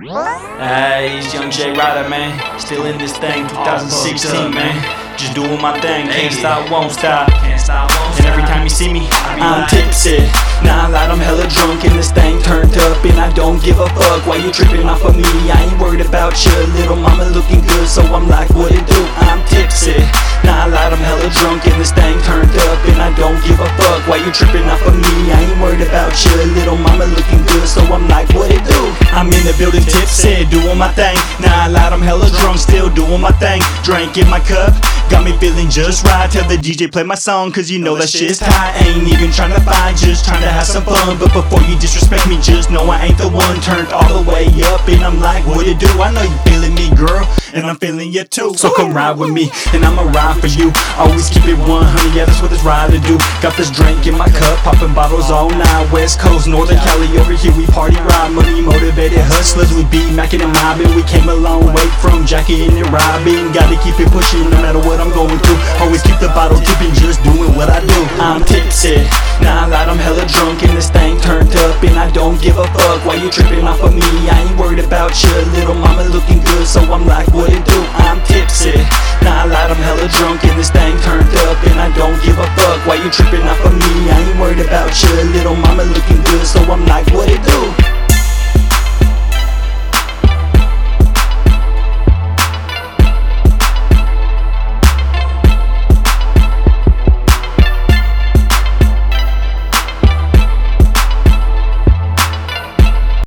Hey, it's Young Jay Rydah, man. Still in this thing, 2016, man. Just doing my thing, can't stop, won't stop. And every time you see me, I'm tipsy. Nah, I lied, I'm hella drunk and this thing turned up. And I don't give a fuck why you tripping off of me. I ain't worried about you, little mama looking good, so I'm like, what it do? I'm tipsy. Nah, I lied, I'm hella drunk and this thing turned up. And I don't give a fuck why you tripping off of me. I ain't worried about you, little mama looking good, so I'm like, what it do? I'm in the building tipsy, doing my thing. Nah, I lied, I'm hella drunk, still doing my thing. Drink in my cup, got me feeling just right. Tell the DJ play my song, cause you know that shit's tight. Ain't even trying to fight, just trying to have some fun. But before you disrespect me, just know I ain't the one turned all the way up. And I'm like, what it do? I know you feeling me, girl, and I'm feeling you too. So come ride with me, and I'ma ride for you. Always keep it 100, yeah, that's what this ride to do. Got this drink in my cup, popping bottles all night. West Coast, Northern Cali, over here we party ride. Money motivated hustlers, we be macking and mobbing. We came a long way from jacking and robbing. Gotta keep it pushing no matter what I'm going through. Always keep the bottle tipping, just doing what I do. I'm tipsy, nah, lied, I'm hella drunk and this thing turned up. And I don't give a fuck why you tripping off of me. I ain't worried about you, little mama looking good, so I'm like, what it do? I'm tipsy, nah, lied, I'm hella drunk and this thing turned up. And I don't give a fuck why you tripping off of me. I ain't worried about you, little mama looking good, so I'm like, what it do?